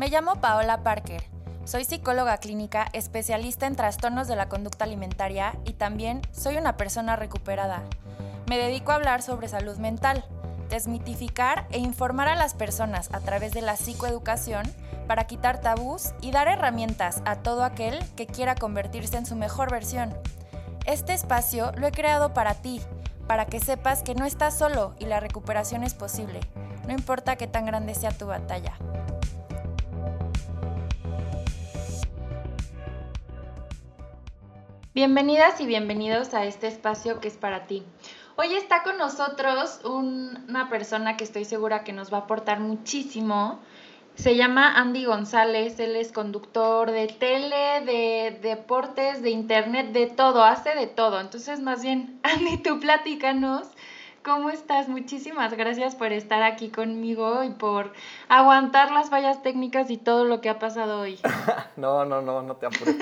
Me llamo Paola Parker. Soy psicóloga clínica especialista en trastornos de la conducta alimentaria y también soy una persona recuperada. Me dedico a hablar sobre salud mental, desmitificar e informar a las personas a través de la psicoeducación para quitar tabús y dar herramientas a todo aquel que quiera convertirse en su mejor versión. Este espacio lo he creado para ti, para que sepas que no estás solo y la recuperación es posible, no importa qué tan grande sea tu batalla. Bienvenidas y bienvenidos a este espacio que es para ti. Hoy está con nosotros una persona que estoy segura que nos va a aportar muchísimo. Se llama Andy González, él es conductor de tele, de deportes, de internet, de todo, hace de todo. Entonces, más bien, Andy, tú platícanos ¿Cómo estás? Muchísimas gracias por estar aquí conmigo y por aguantar las fallas técnicas y todo lo que ha pasado hoy. no, no, no, no te apures,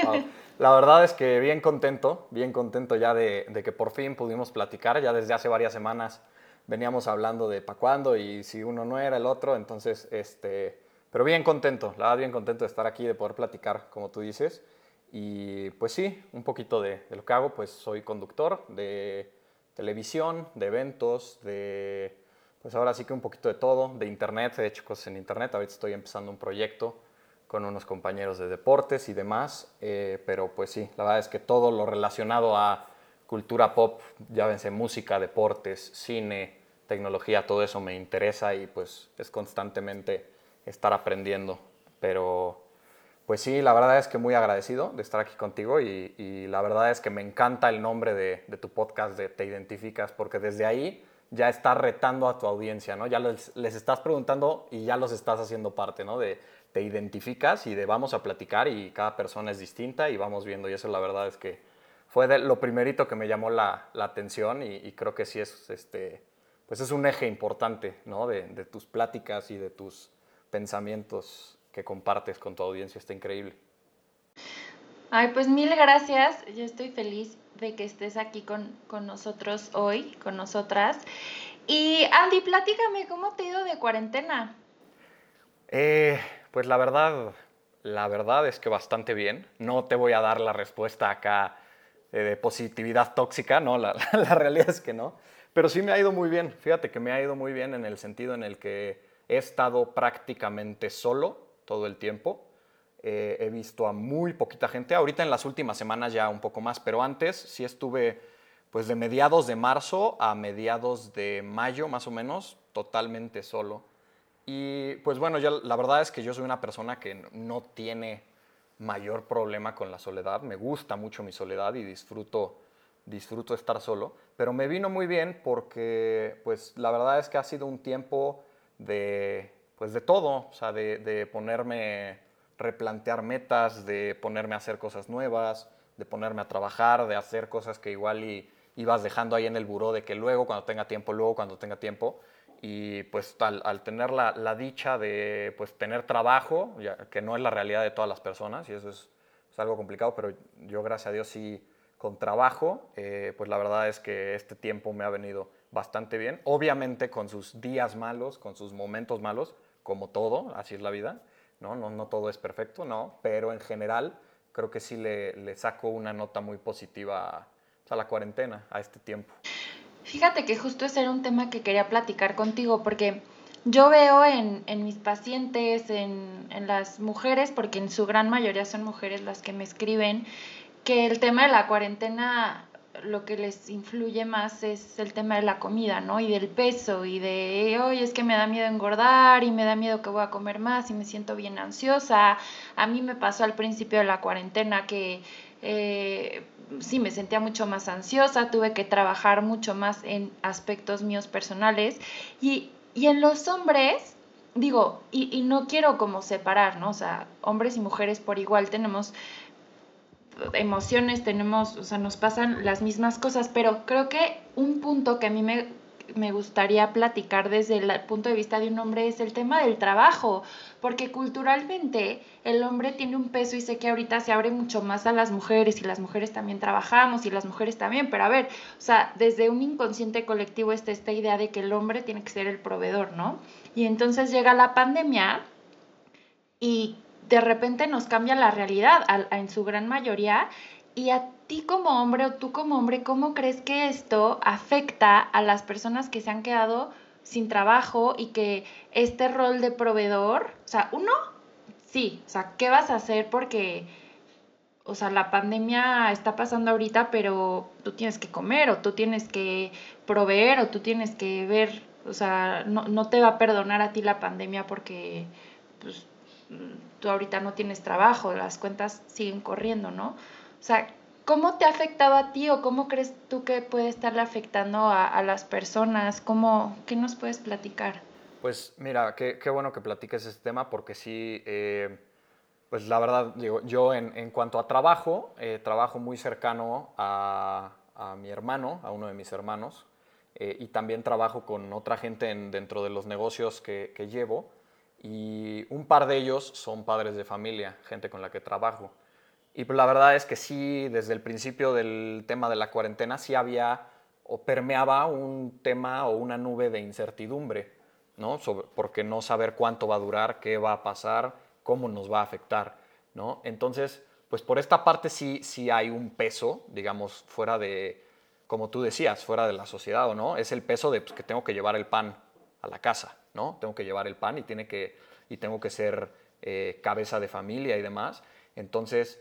La verdad es que bien contento, bien contento ya de, que por fin pudimos platicar. Ya desde hace varias semanas veníamos hablando de para cuándo y si uno no era el otro. Entonces, este, pero bien contento, la verdad bien contento de estar aquí, de poder platicar, como tú dices. Y pues sí, un poquito de, de lo que hago, pues soy conductor de televisión, de eventos, de, pues ahora sí que un poquito de todo, de internet, he hecho cosas en internet, ahorita estoy empezando un proyecto con unos compañeros de deportes y demás, eh, pero pues sí, la verdad es que todo lo relacionado a cultura pop, ya vense música, deportes, cine, tecnología, todo eso me interesa y pues es constantemente estar aprendiendo, pero pues sí, la verdad es que muy agradecido de estar aquí contigo y, la verdad es que me encanta el nombre de, tu podcast de Te Identificas porque desde ahí ya estás retando a tu audiencia, ¿no? Ya les, estás preguntando y ya los estás haciendo parte, ¿no? De te identificas y de vamos a platicar y cada persona es distinta y vamos viendo y eso la verdad es que fue lo primerito que me llamó la, atención y, creo que sí es, este, pues es un eje importante, ¿no? De, de tus pláticas y de tus pensamientos que compartes con tu audiencia. Está increíble. Ay, pues mil gracias. Yo estoy feliz de que estés aquí con, nosotros hoy, con nosotras. Y Andy, platícame, ¿cómo te ha ido de cuarentena? Eh, pues la verdad, la verdad es que bastante bien. No te voy a dar la respuesta acá eh, de positividad tóxica, ¿no? La, la, realidad es que no. Pero sí me ha ido muy bien. Fíjate que me ha ido muy bien en el sentido en el que he estado prácticamente solo todo el tiempo. Eh, he visto a muy poquita gente, ahorita en las últimas semanas ya un poco más, pero antes sí estuve pues de mediados de marzo a mediados de mayo más o menos, totalmente solo. Y pues bueno, ya la verdad es que yo soy una persona que no tiene mayor problema con la soledad, me gusta mucho mi soledad y disfruto, disfruto estar solo, pero me vino muy bien porque pues la verdad es que ha sido un tiempo de pues de todo, o sea, de, ponerme, replantear metas, de ponerme a hacer cosas nuevas, de ponerme a trabajar, de hacer cosas que igual y, ibas dejando ahí en el buró de que luego, cuando tenga tiempo, luego cuando tenga tiempo. Y pues al, tener la, dicha de pues, tener trabajo, ya, que no es la realidad de todas las personas, y eso es, algo complicado, pero yo gracias a Dios sí con trabajo, eh, pues la verdad es que este tiempo me ha venido bastante bien. Obviamente con sus días malos, con sus momentos malos, como todo, así es la vida, ¿no? No, no todo es perfecto, no, pero en general creo que sí le, le saco una nota muy positiva a, la cuarentena, a este tiempo. Fíjate que justo ese era un tema que quería platicar contigo, porque yo veo en, en mis pacientes, en, en, las mujeres, porque en su gran mayoría son mujeres las que me escriben, que el tema de la cuarentena lo que les influye más es el tema de la comida, ¿no? Y del peso y de, hoy es que me da miedo engordar y me da miedo que voy a comer más y me siento bien ansiosa. A mí me pasó al principio de la cuarentena que eh, sí me sentía mucho más ansiosa, tuve que trabajar mucho más en aspectos míos personales y, y en los hombres digo, y, y, no quiero como separar, ¿no? O sea, hombres y mujeres por igual tenemos emociones, tenemos, o sea, nos pasan las mismas cosas, pero creo que un punto que a mí me, me gustaría platicar desde el punto de vista de un hombre es el tema del trabajo, porque culturalmente el hombre tiene un peso y sé que ahorita se abre mucho más a las mujeres y las mujeres también trabajamos y las mujeres también, pero a ver, o sea, desde un inconsciente colectivo está esta idea de que el hombre tiene que ser el proveedor, ¿no? Y entonces llega la pandemia y de repente nos cambia la realidad en su gran mayoría. Y a ti como hombre o tú como hombre, ¿cómo crees que esto afecta a las personas que se han quedado sin trabajo y que este rol de proveedor, o sea, uno, sí, o sea, ¿qué vas a hacer? Porque, o sea, la pandemia está pasando ahorita, pero tú tienes que comer o tú tienes que proveer o tú tienes que ver, o sea, no, no te va a perdonar a ti la pandemia porque, pues, tú ahorita no tienes trabajo, las cuentas siguen corriendo, ¿no? O sea, ¿cómo te ha afectado a ti o cómo crees tú que puede estarle afectando a, las personas? ¿Cómo, ¿Qué nos puedes platicar? Pues mira, qué, qué bueno que platiques este tema porque sí, eh, pues la verdad, digo, yo en, en cuanto a trabajo, eh, trabajo muy cercano a, a, mi hermano, a uno de mis hermanos, eh, y también trabajo con otra gente en, dentro de los negocios que, que llevo y un par de ellos son padres de familia, gente con la que trabajo. Y pues la verdad es que sí, desde el principio del tema de la cuarentena sí había o permeaba un tema o una nube de incertidumbre, ¿no? Sobre, porque no saber cuánto va a durar, qué va a pasar, cómo nos va a afectar, ¿no? Entonces, pues por esta parte sí, sí hay un peso, digamos, fuera de, como tú decías, fuera de la sociedad, ¿o no? Es el peso de pues, que tengo que llevar el pan a la casa, ¿no? Tengo que llevar el pan y, tiene que, y tengo que ser eh, cabeza de familia y demás. Entonces,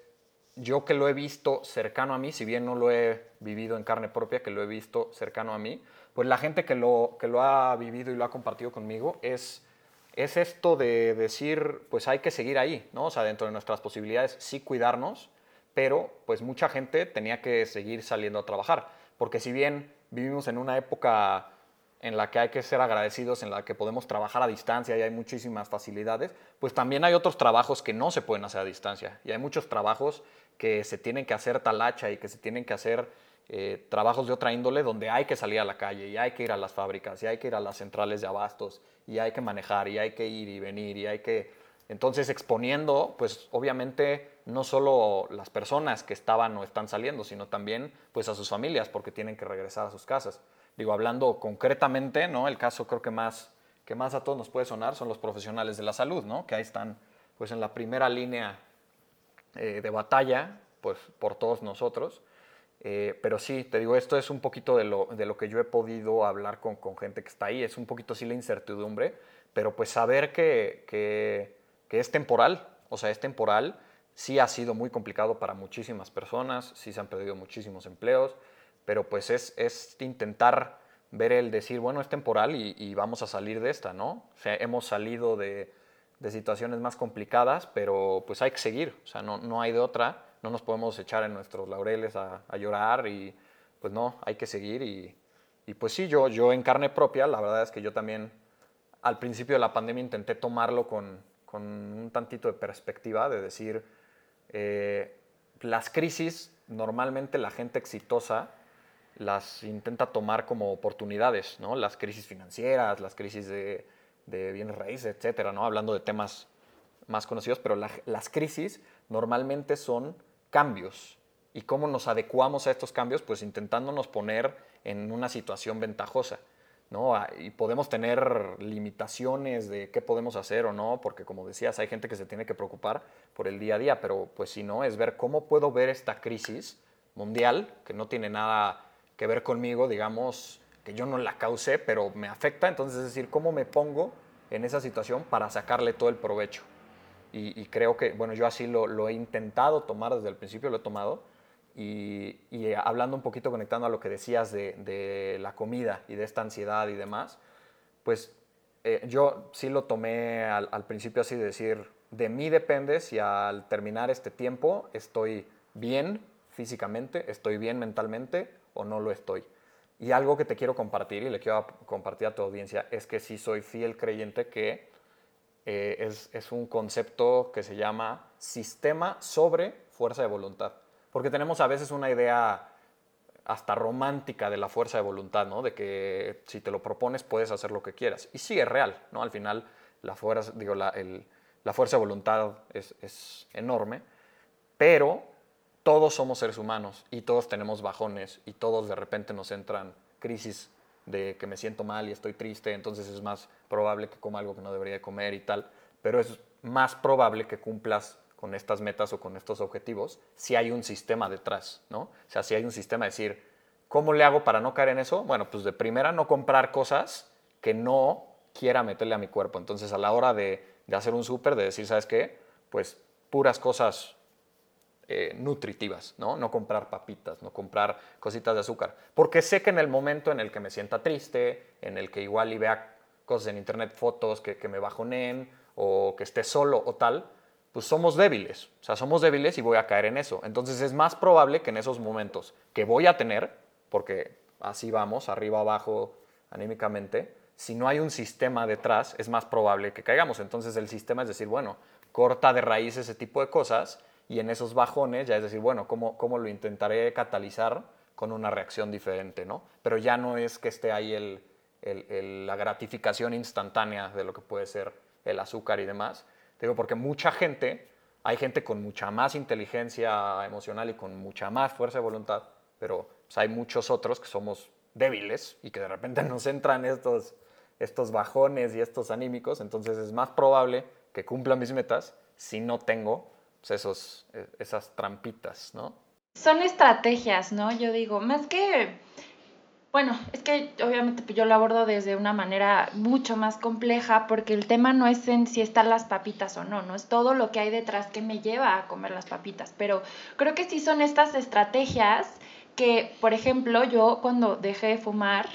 yo que lo he visto cercano a mí, si bien no lo he vivido en carne propia, que lo he visto cercano a mí, pues la gente que lo, que lo ha vivido y lo ha compartido conmigo es, es esto de decir, pues hay que seguir ahí, ¿no? O sea, dentro de nuestras posibilidades sí cuidarnos, pero pues mucha gente tenía que seguir saliendo a trabajar, porque si bien vivimos en una época en la que hay que ser agradecidos, en la que podemos trabajar a distancia y hay muchísimas facilidades, pues también hay otros trabajos que no se pueden hacer a distancia. Y hay muchos trabajos que se tienen que hacer talacha y que se tienen que hacer eh, trabajos de otra índole donde hay que salir a la calle y hay que ir a las fábricas y hay que ir a las centrales de abastos y hay que manejar y hay que ir y venir y hay que... Entonces exponiendo, pues obviamente no solo las personas que estaban o están saliendo, sino también pues a sus familias porque tienen que regresar a sus casas digo, hablando concretamente, ¿no? El caso creo que más, que más a todos nos puede sonar son los profesionales de la salud, ¿no? Que ahí están, pues, en la primera línea eh, de batalla, pues, por todos nosotros. Eh, pero sí, te digo, esto es un poquito de lo, de lo que yo he podido hablar con, con, gente que está ahí. Es un poquito sí la incertidumbre, pero pues saber que, que, es temporal, o sea, es temporal, sí ha sido muy complicado para muchísimas personas, sí se han perdido muchísimos empleos, pero pues es, es intentar ver el decir, bueno, es temporal y, vamos a salir de esta, ¿no? O sea, hemos salido de, de, situaciones más complicadas, pero pues hay que seguir, o sea, no, no hay de otra, no nos podemos echar en nuestros laureles a, llorar y pues no, hay que seguir y, y, pues sí, yo, yo en carne propia, la verdad es que yo también al principio de la pandemia intenté tomarlo con, con un tantito de perspectiva, de decir, eh, las crisis, normalmente la gente exitosa, las intenta tomar como oportunidades, ¿no? Las crisis financieras, las crisis de, de bienes raíces, etcétera, ¿no? Hablando de temas más conocidos, pero las crisis normalmente son cambios. ¿Y cómo nos adecuamos a estos cambios? Pues intentándonos poner en una situación ventajosa, ¿no? Ah, y podemos tener limitaciones de qué podemos hacer o no, porque como decías, hay gente que se tiene que preocupar por el día a día, pero pues si no, es ver cómo puedo ver esta crisis mundial, que no tiene nada que ver conmigo, digamos, que yo no la causé, pero me afecta. Entonces, es decir, cómo me pongo en esa situación para sacarle todo el provecho. Y, creo que, bueno, yo así lo, he intentado tomar desde el principio, lo he tomado. Y, hablando un poquito, conectando a lo que decías de, la comida y de esta ansiedad y demás, pues eh, yo sí lo tomé al, al principio así de decir, de mí depende si al terminar este tiempo estoy bien físicamente, estoy bien mentalmente o no lo estoy. Y algo que te quiero compartir y le quiero compartir a tu audiencia es que sí soy fiel creyente que eh, es, es, un concepto que se llama sistema sobre fuerza de voluntad. Porque tenemos a veces una idea hasta romántica de la fuerza de voluntad, ¿no? De que si te lo propones puedes hacer lo que quieras. Y sí es real, ¿no? Al final la fuerza, digo, la, el, la fuerza de voluntad es, es enorme, pero todos somos seres humanos y todos tenemos bajones y todos de repente nos entran crisis de que me siento mal y estoy triste, entonces es más probable que coma algo que no debería comer y tal. Pero es más probable que cumplas con estas metas o con estos objetivos si hay un sistema detrás, ¿no? O sea, si hay un sistema de decir, ¿cómo le hago para no caer en eso? Bueno, pues de primera no comprar cosas que no quiera meterle a mi cuerpo. Entonces, a la hora de, de hacer un súper, de decir, ¿sabes qué? Pues puras cosas eh, nutritivas, ¿no? No comprar papitas, no comprar cositas de azúcar. Porque sé que en el momento en el que me sienta triste, en el que igual y vea cosas en internet, fotos que, que me bajonen o que esté solo o tal, pues somos débiles. O sea, somos débiles y voy a caer en eso. Entonces es más probable que en esos momentos que voy a tener, porque así vamos, arriba, abajo, anímicamente, si no hay un sistema detrás, es más probable que caigamos. Entonces el sistema es decir, bueno, corta de raíz ese tipo de cosas y en esos bajones ya es decir, bueno, ¿cómo, cómo lo intentaré catalizar con una reacción diferente, ¿no? Pero ya no es que esté ahí el, el, la gratificación instantánea de lo que puede ser el azúcar y demás. Digo, porque mucha gente, hay gente con mucha más inteligencia emocional y con mucha más fuerza de voluntad, pero pues, hay muchos otros que somos débiles y que de repente nos entran estos, estos bajones y estos anímicos, entonces es más probable que cumpla mis metas si no tengo pues, esos, e, esas trampitas, ¿no? Son estrategias, ¿no? Yo digo, más que, bueno, es que obviamente yo lo abordo desde una manera mucho más compleja porque el tema no es en si están las papitas o no, no es todo lo que hay detrás que me lleva a comer las papitas, pero creo que sí son estas estrategias que, por ejemplo, yo cuando dejé de fumar,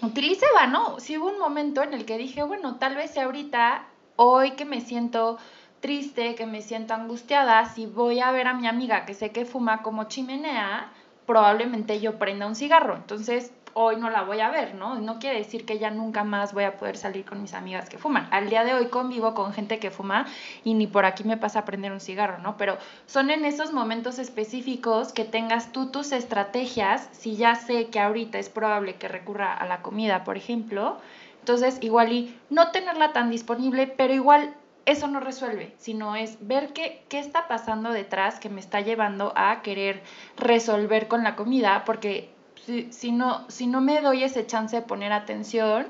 utilizaba, ¿no? Sí hubo un momento en el que dije, bueno, tal vez si ahorita, hoy que me siento triste, que me siento angustiada, si voy a ver a mi amiga que sé que fuma como chimenea, probablemente yo prenda un cigarro. Entonces, hoy no la voy a ver, ¿no? No quiere decir que ya nunca más voy a poder salir con mis amigas que fuman. Al día de hoy convivo con gente que fuma y ni por aquí me pasa a prender un cigarro, ¿no? Pero son en esos momentos específicos que tengas tú tus estrategias, si ya sé que ahorita es probable que recurra a la comida, por ejemplo, entonces igual y no tenerla tan disponible, pero igual eso no resuelve, sino es ver qué, qué está pasando detrás que me está llevando a querer resolver con la comida, porque si, si, no, si no me doy ese chance de poner atención,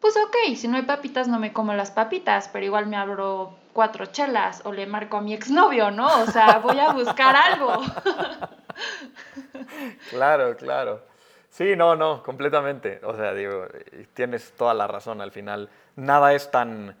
pues ok, si no hay papitas no me como las papitas, pero igual me abro cuatro chelas o le marco a mi exnovio, ¿no? O sea, voy a buscar algo. claro, claro. Sí, no, no, completamente. O sea, digo, tienes toda la razón al final. Nada es tan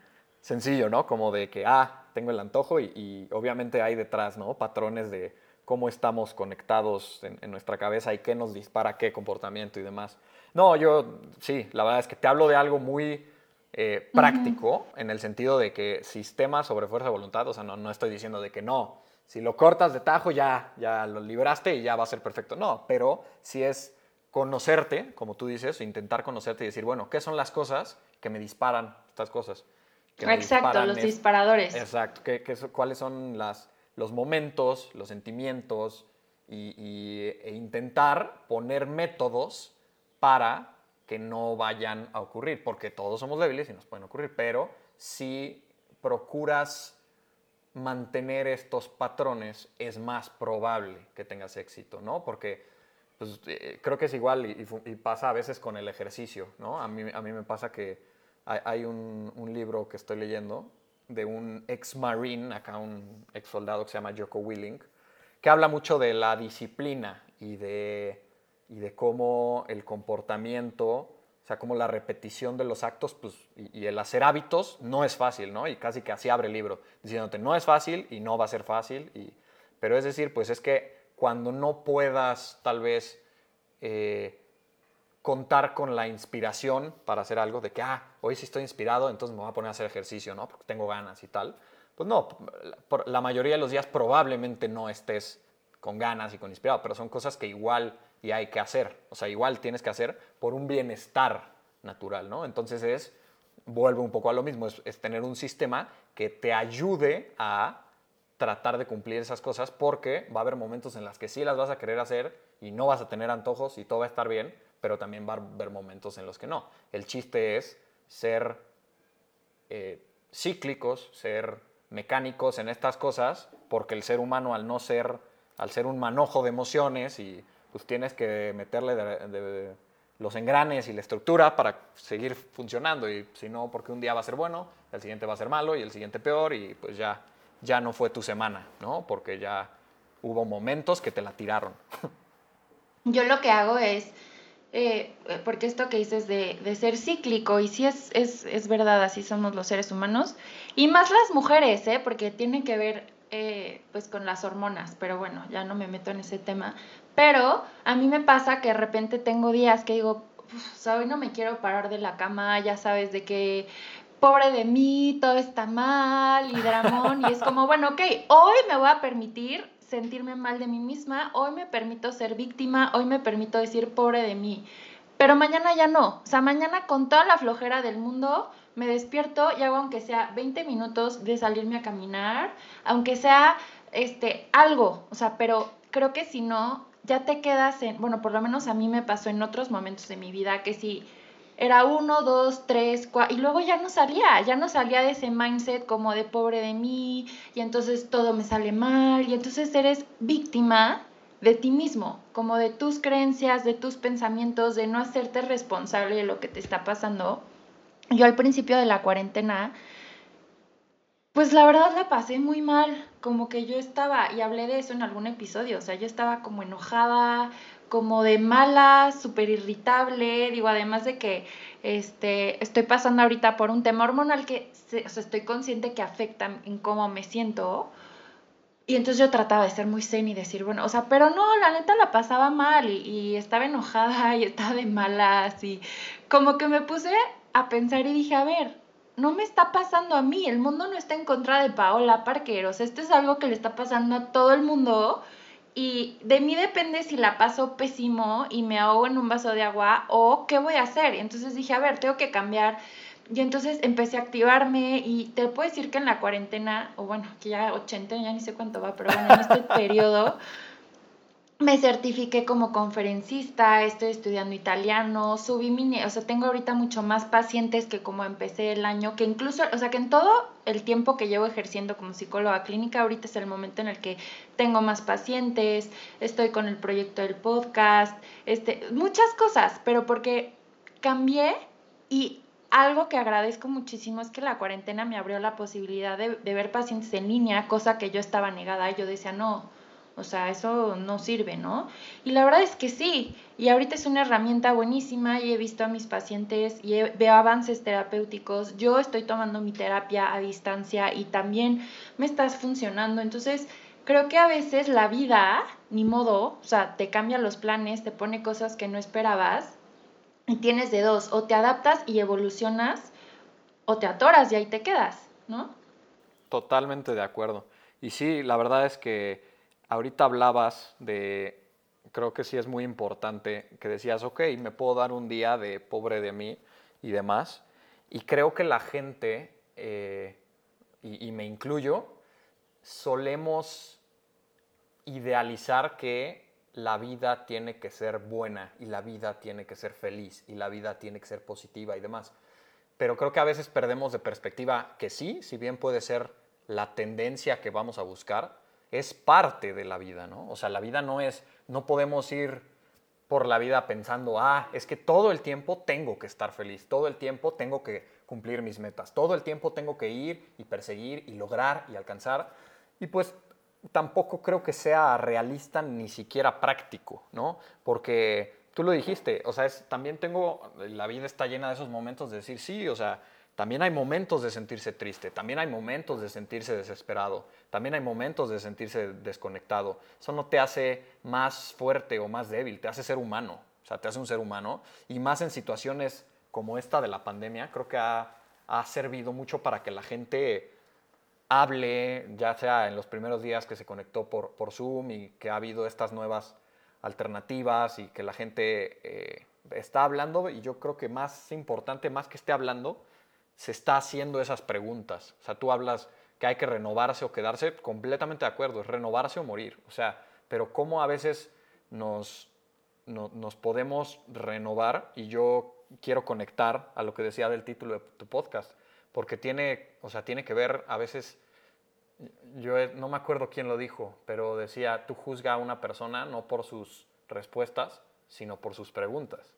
sencillo, ¿no? Como de que, ah, tengo el antojo y, obviamente hay detrás, ¿no? Patrones de cómo estamos conectados en, nuestra cabeza y qué nos dispara qué comportamiento y demás. No, yo sí, la verdad es que te hablo de algo muy eh, práctico en el sentido de que sistema sobre fuerza de voluntad, o sea, no, no estoy diciendo de que no, si lo cortas de tajo ya, ya lo libraste y ya va a ser perfecto. No, pero si es conocerte, como tú dices, intentar conocerte y decir, bueno, ¿qué son las cosas que me disparan estas cosas? Exacto, los disparadores. Exacto, que, cuáles son las, los momentos, los sentimientos y, e intentar poner métodos para que no vayan a ocurrir, porque todos somos débiles y nos pueden ocurrir, pero si procuras mantener estos patrones, es más probable que tengas éxito, ¿no? Porque pues, eh, creo que es igual y, y, pasa a veces con el ejercicio, ¿no? A mí, a mí me pasa que hay, un, libro que estoy leyendo de un ex marine, acá un ex soldado que se llama Joko Willing, que habla mucho de la disciplina y de, y de cómo el comportamiento, o sea, cómo la repetición de los actos pues, y, el hacer hábitos no es fácil, ¿no? Y casi que así abre el libro, diciéndote, no es fácil y no va a ser fácil, y, pero es decir, pues es que cuando no puedas tal vez... Eh, contar con la inspiración para hacer algo, de que, ah, hoy sí estoy inspirado, entonces me voy a poner a hacer ejercicio, ¿no? Porque tengo ganas y tal. Pues no, por la mayoría de los días probablemente no estés con ganas y con inspirado, pero son cosas que igual y hay que hacer. O sea, igual tienes que hacer por un bienestar natural, ¿no? Entonces es, vuelve un poco a lo mismo, es, es tener un sistema que te ayude a tratar de cumplir esas cosas porque va a haber momentos en los que sí las vas a querer hacer y no vas a tener antojos y todo va a estar bien, pero también va a haber momentos en los que no. El chiste es ser eh, cíclicos, ser mecánicos en estas cosas, porque el ser humano al no ser, al ser un manojo de emociones y pues tienes que meterle los engranes y la estructura para seguir funcionando. Y si no, porque un día va a ser bueno, el siguiente va a ser malo y el siguiente peor y pues ya, ya no fue tu semana, ¿no? Porque ya hubo momentos que te la tiraron. Yo lo que hago es, eh, porque esto que dices de, ser cíclico, y sí es, es, es, verdad, así somos los seres humanos, y más las mujeres, ¿eh? porque tiene que ver eh, pues con las hormonas, pero bueno, ya no me meto en ese tema. Pero a mí me pasa que de repente tengo días que digo, hoy no me quiero parar de la cama, ya sabes, de que pobre de mí, todo está mal y dramón, y es como, bueno, ok, hoy me voy a permitir sentirme mal de mí misma, hoy me permito ser víctima, hoy me permito decir pobre de mí, pero mañana ya no, o sea, mañana con toda la flojera del mundo me despierto y hago aunque sea 20 minutos de salirme a caminar, aunque sea este algo, o sea, pero creo que si no ya te quedas en, bueno, por lo menos a mí me pasó en otros momentos de mi vida que si era uno, dos, tres, cuatro, y luego ya no salía, ya no salía de ese mindset como de pobre de mí, y entonces todo me sale mal, y entonces eres víctima de ti mismo, como de tus creencias, de tus pensamientos, de no hacerte responsable de lo que te está pasando. Yo al principio de la cuarentena, pues la verdad la pasé muy mal, como que yo estaba, y hablé de eso en algún episodio, o sea, yo estaba como enojada, como de mala, súper irritable, digo, además de que este, estoy pasando ahorita por un tema hormonal que o sea, estoy consciente que afecta en cómo me siento. Y entonces yo trataba de ser muy zen y decir, bueno, o sea, pero no, la neta la pasaba mal y, estaba enojada y estaba de malas y como que me puse a pensar y dije, a ver, no me está pasando a mí, el mundo no está en contra de Paola Parker, o sea, esto es algo que le está pasando a todo el mundo y de mí depende si la paso pésimo y me ahogo en un vaso de agua o qué voy a hacer. Y entonces dije, a ver, tengo que cambiar. Y entonces empecé a activarme y te puedo decir que en la cuarentena, o bueno, que ya 80, ya ni sé cuánto va, pero bueno, en este periodo me certifiqué como conferencista, estoy estudiando italiano, subí mi, o sea, tengo ahorita mucho más pacientes que como empecé el año, que incluso, o sea, que en todo el tiempo que llevo ejerciendo como psicóloga clínica, ahorita es el momento en el que tengo más pacientes, estoy con el proyecto del podcast, este, muchas cosas, pero porque cambié y algo que agradezco muchísimo es que la cuarentena me abrió la posibilidad de, de ver pacientes en línea, cosa que yo estaba negada, yo decía, no, o sea, eso no sirve, ¿no? Y la verdad es que sí. Y ahorita es una herramienta buenísima y he visto a mis pacientes y veo avances terapéuticos. Yo estoy tomando mi terapia a distancia y también me estás funcionando. Entonces, creo que a veces la vida, ni modo, o sea, te cambia los planes, te pone cosas que no esperabas y tienes de dos, o te adaptas y evolucionas o te atoras y ahí te quedas, ¿no? Totalmente de acuerdo. Y sí, la verdad es que ahorita hablabas de, creo que sí es muy importante, que decías, ok, me puedo dar un día de pobre de mí y demás. Y creo que la gente, eh, y, y me incluyo, solemos idealizar que la vida tiene que ser buena y la vida tiene que ser feliz y la vida tiene que ser positiva y demás. Pero creo que a veces perdemos de perspectiva que sí, si bien puede ser la tendencia que vamos a buscar, es parte de la vida, ¿no? O sea, la vida no es, no podemos ir por la vida pensando, ah, es que todo el tiempo tengo que estar feliz, todo el tiempo tengo que cumplir mis metas, todo el tiempo tengo que ir y perseguir y lograr y alcanzar. Y pues tampoco creo que sea realista ni siquiera práctico, ¿no? Porque tú lo dijiste, o sea, también tengo, la vida está llena de esos momentos de decir, sí, o sea, también hay momentos de sentirse triste, también hay momentos de sentirse desesperado, también hay momentos de sentirse desconectado. Eso no te hace más fuerte o más débil, te hace ser humano, o sea, te hace un ser humano. Y más en situaciones como esta de la pandemia, creo que ha, servido mucho para que la gente hable, ya sea en los primeros días que se conectó por, Zoom y que ha habido estas nuevas alternativas y que la gente eh, está hablando y yo creo que más importante, más que esté hablando, se está haciendo esas preguntas. O sea, tú hablas que hay que renovarse o quedarse, completamente de acuerdo, es renovarse o morir. O sea, pero cómo a veces nos, nos podemos renovar y yo quiero conectar a lo que decía del título de tu podcast, porque tiene, o sea, tiene que ver a veces, yo no me acuerdo quién lo dijo, pero decía, tú juzga a una persona no por sus respuestas, sino por sus preguntas.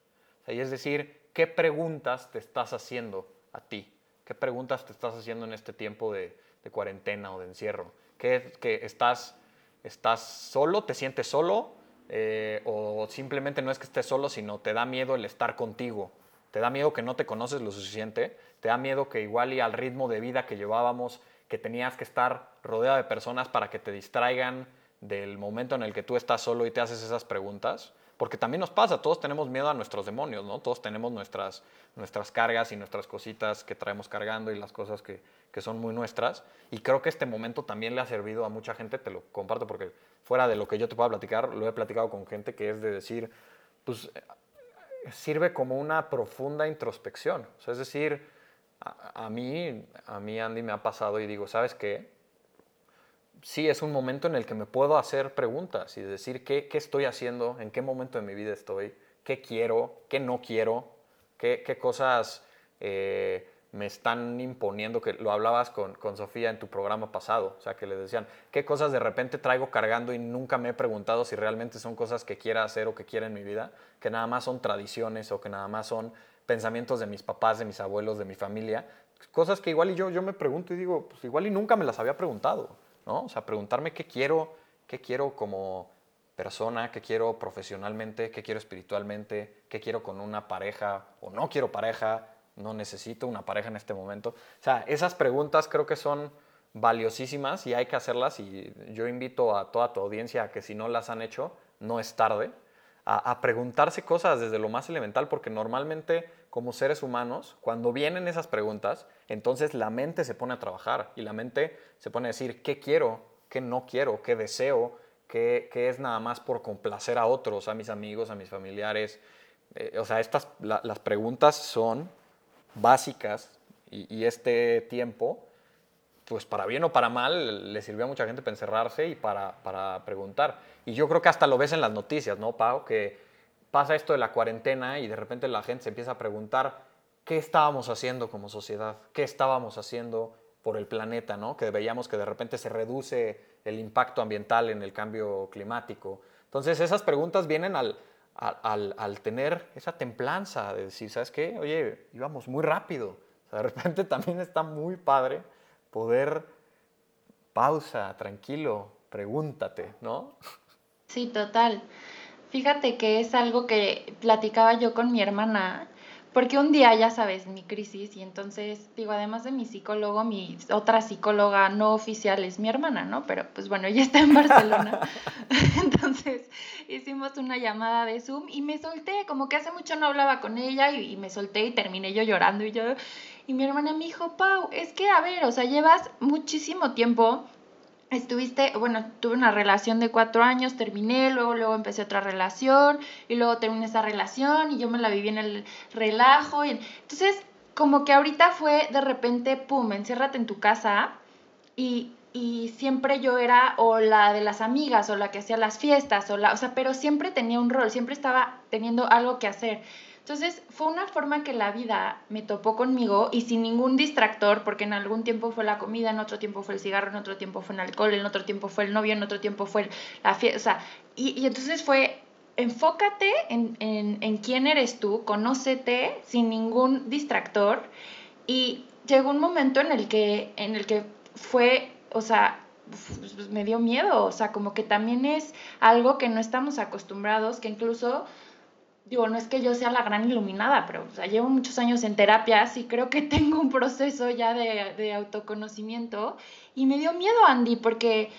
y es decir, ¿qué preguntas te estás haciendo a ti? ¿Qué preguntas te estás haciendo en este tiempo de, cuarentena o de encierro? ¿Qué, que estás, estás solo? ¿Te sientes solo? Eh, o simplemente no es que estés solo, sino te da miedo el estar contigo. Te da miedo que no te conoces lo suficiente. Te da miedo que igual y al ritmo de vida que llevábamos, que tenías que estar rodeado de personas para que te distraigan del momento en el que tú estás solo y te haces esas preguntas. Porque también nos pasa, todos tenemos miedo a nuestros demonios, ¿no? Todos tenemos nuestras, nuestras cargas y nuestras cositas que traemos cargando y las cosas que, que son muy nuestras. Y creo que este momento también le ha servido a mucha gente, te lo comparto porque fuera de lo que yo te pueda platicar, lo he platicado con gente que es de decir, pues sirve como una profunda introspección. O sea, es decir, a, a, mí, a mí Andy me ha pasado y digo, ¿sabes qué? Sí es un momento en el que me puedo hacer preguntas y decir qué, qué estoy haciendo, en qué momento de mi vida estoy, qué quiero, qué no quiero, qué, qué cosas eh, me están imponiendo, que lo hablabas con, con, Sofía en tu programa pasado, o sea, que le decían, qué cosas de repente traigo cargando y nunca me he preguntado si realmente son cosas que quiera hacer o que quiera en mi vida, que nada más son tradiciones o que nada más son pensamientos de mis papás, de mis abuelos, de mi familia, cosas que igual y yo, yo me pregunto y digo, pues igual y nunca me las había preguntado. ¿No? O sea, preguntarme qué quiero, qué quiero como persona, qué quiero profesionalmente, qué quiero espiritualmente, qué quiero con una pareja o no quiero pareja, no necesito una pareja en este momento. O sea, esas preguntas creo que son valiosísimas y hay que hacerlas y yo invito a toda tu audiencia a que si no las han hecho, no es tarde, a, a preguntarse cosas desde lo más elemental porque normalmente como seres humanos, cuando vienen esas preguntas, entonces la mente se pone a trabajar y la mente se pone a decir qué quiero, qué no quiero, qué deseo, qué, es nada más por complacer a otros, a mis amigos, a mis familiares. Eh, o sea, estas, las preguntas son básicas y, este tiempo, pues para bien o para mal, le sirvió a mucha gente para encerrarse y para, para preguntar. Y yo creo que hasta lo ves en las noticias, ¿no, Pau? Que pasa esto de la cuarentena y de repente la gente se empieza a preguntar qué estábamos haciendo como sociedad, qué estábamos haciendo por el planeta, ¿no? Que veíamos que de repente se reduce el impacto ambiental en el cambio climático. Entonces esas preguntas vienen al, al, al tener esa templanza de decir, ¿sabes qué? Oye, íbamos muy rápido. de repente también está muy padre poder pausa, tranquilo, pregúntate, ¿no? Sí, total. Fíjate que es algo que platicaba yo con mi hermana, porque un día, ya sabes, mi crisis, y entonces, digo, además de mi psicólogo, mi otra psicóloga no oficial es mi hermana, ¿no? Pero pues bueno, ella está en Barcelona. entonces, hicimos una llamada de Zoom y me solté, como que hace mucho no hablaba con ella y, y me solté y terminé yo llorando y yo... Y mi hermana me dijo, Pau, es que, a ver, o sea, llevas muchísimo tiempo estuviste, bueno, tuve una relación de cuatro años, terminé, luego, luego empecé otra relación y luego terminé esa relación y yo me la viví en el relajo. Y, entonces, como que ahorita fue de repente, pum, enciérrate en tu casa y, y siempre yo era o la de las amigas o la que hacía las fiestas o la, o sea, pero siempre tenía un rol, siempre estaba teniendo algo que hacer. Entonces fue una forma que la vida me topó conmigo y sin ningún distractor, porque en algún tiempo fue la comida, en otro tiempo fue el cigarro, en otro tiempo fue el alcohol, en otro tiempo fue el novio, en otro tiempo fue la fiesta. O sea, y, y entonces fue enfócate en, en, en, quién eres tú, conócete sin ningún distractor. Y llegó un momento en el que, en el que fue, o sea, me dio miedo, o sea, como que también es algo que no estamos acostumbrados, que incluso digo, no es que yo sea la gran iluminada, pero o llevo muchos años en terapias y creo que tengo un proceso ya de, de, autoconocimiento y me dio miedo, Andy, porque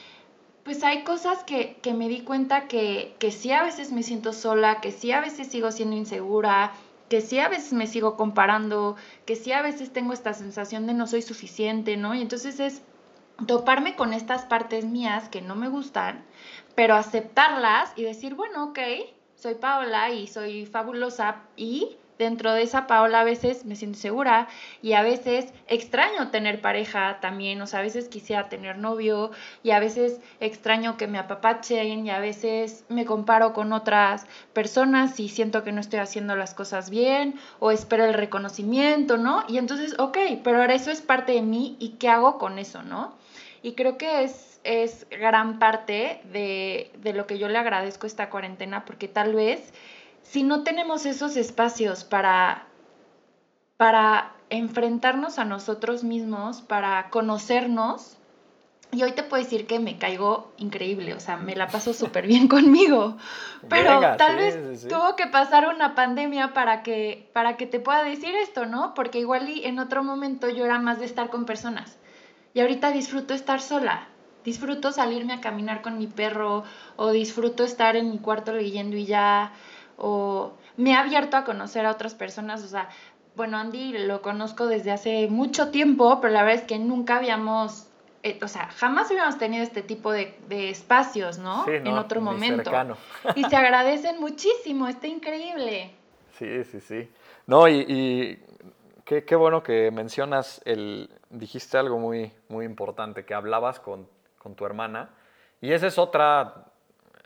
pues hay cosas que, que me di cuenta que, que sí a veces me siento sola, que sí a veces sigo siendo insegura, que sí a veces me sigo comparando, que sí a veces tengo esta sensación de no soy suficiente, ¿no? Y entonces es toparme con estas partes mías que no me gustan, pero aceptarlas y decir, bueno, ok, soy Paola y soy fabulosa y dentro de esa Paola a veces me siento segura y a veces extraño tener pareja también, o sea, a veces quisiera tener novio y a veces extraño que me apapachen y a veces me comparo con otras personas y siento que no estoy haciendo las cosas bien o espero el reconocimiento, ¿no? Y entonces, ok, pero ahora eso es parte de mí y ¿qué hago con eso, ¿no? Y creo que es es gran parte de, lo que yo le agradezco esta cuarentena, porque tal vez si no tenemos esos espacios para, para enfrentarnos a nosotros mismos, para conocernos, y hoy te puedo decir que me caigo increíble, o sea, me la paso súper bien conmigo. Pero tal vez tuvo que pasar una pandemia para que, para que te pueda decir esto, ¿no? Porque igual y en otro momento yo era más de estar con personas. Y ahorita disfruto estar sola. Disfruto salirme a caminar con mi perro o disfruto estar en mi cuarto leyendo y ya. O me he abierto a conocer a otras personas. O sea, bueno, Andy lo conozco desde hace mucho tiempo, pero la verdad es que nunca habíamos eh, o sea, jamás hubiéramos tenido este tipo de, espacios, ¿no? en otro momento. Y se agradecen muchísimo, está increíble. Sí, sí, sí. No, y, qué, qué, bueno que mencionas el, dijiste algo muy, muy importante, que hablabas con, con tu hermana, y esa es otra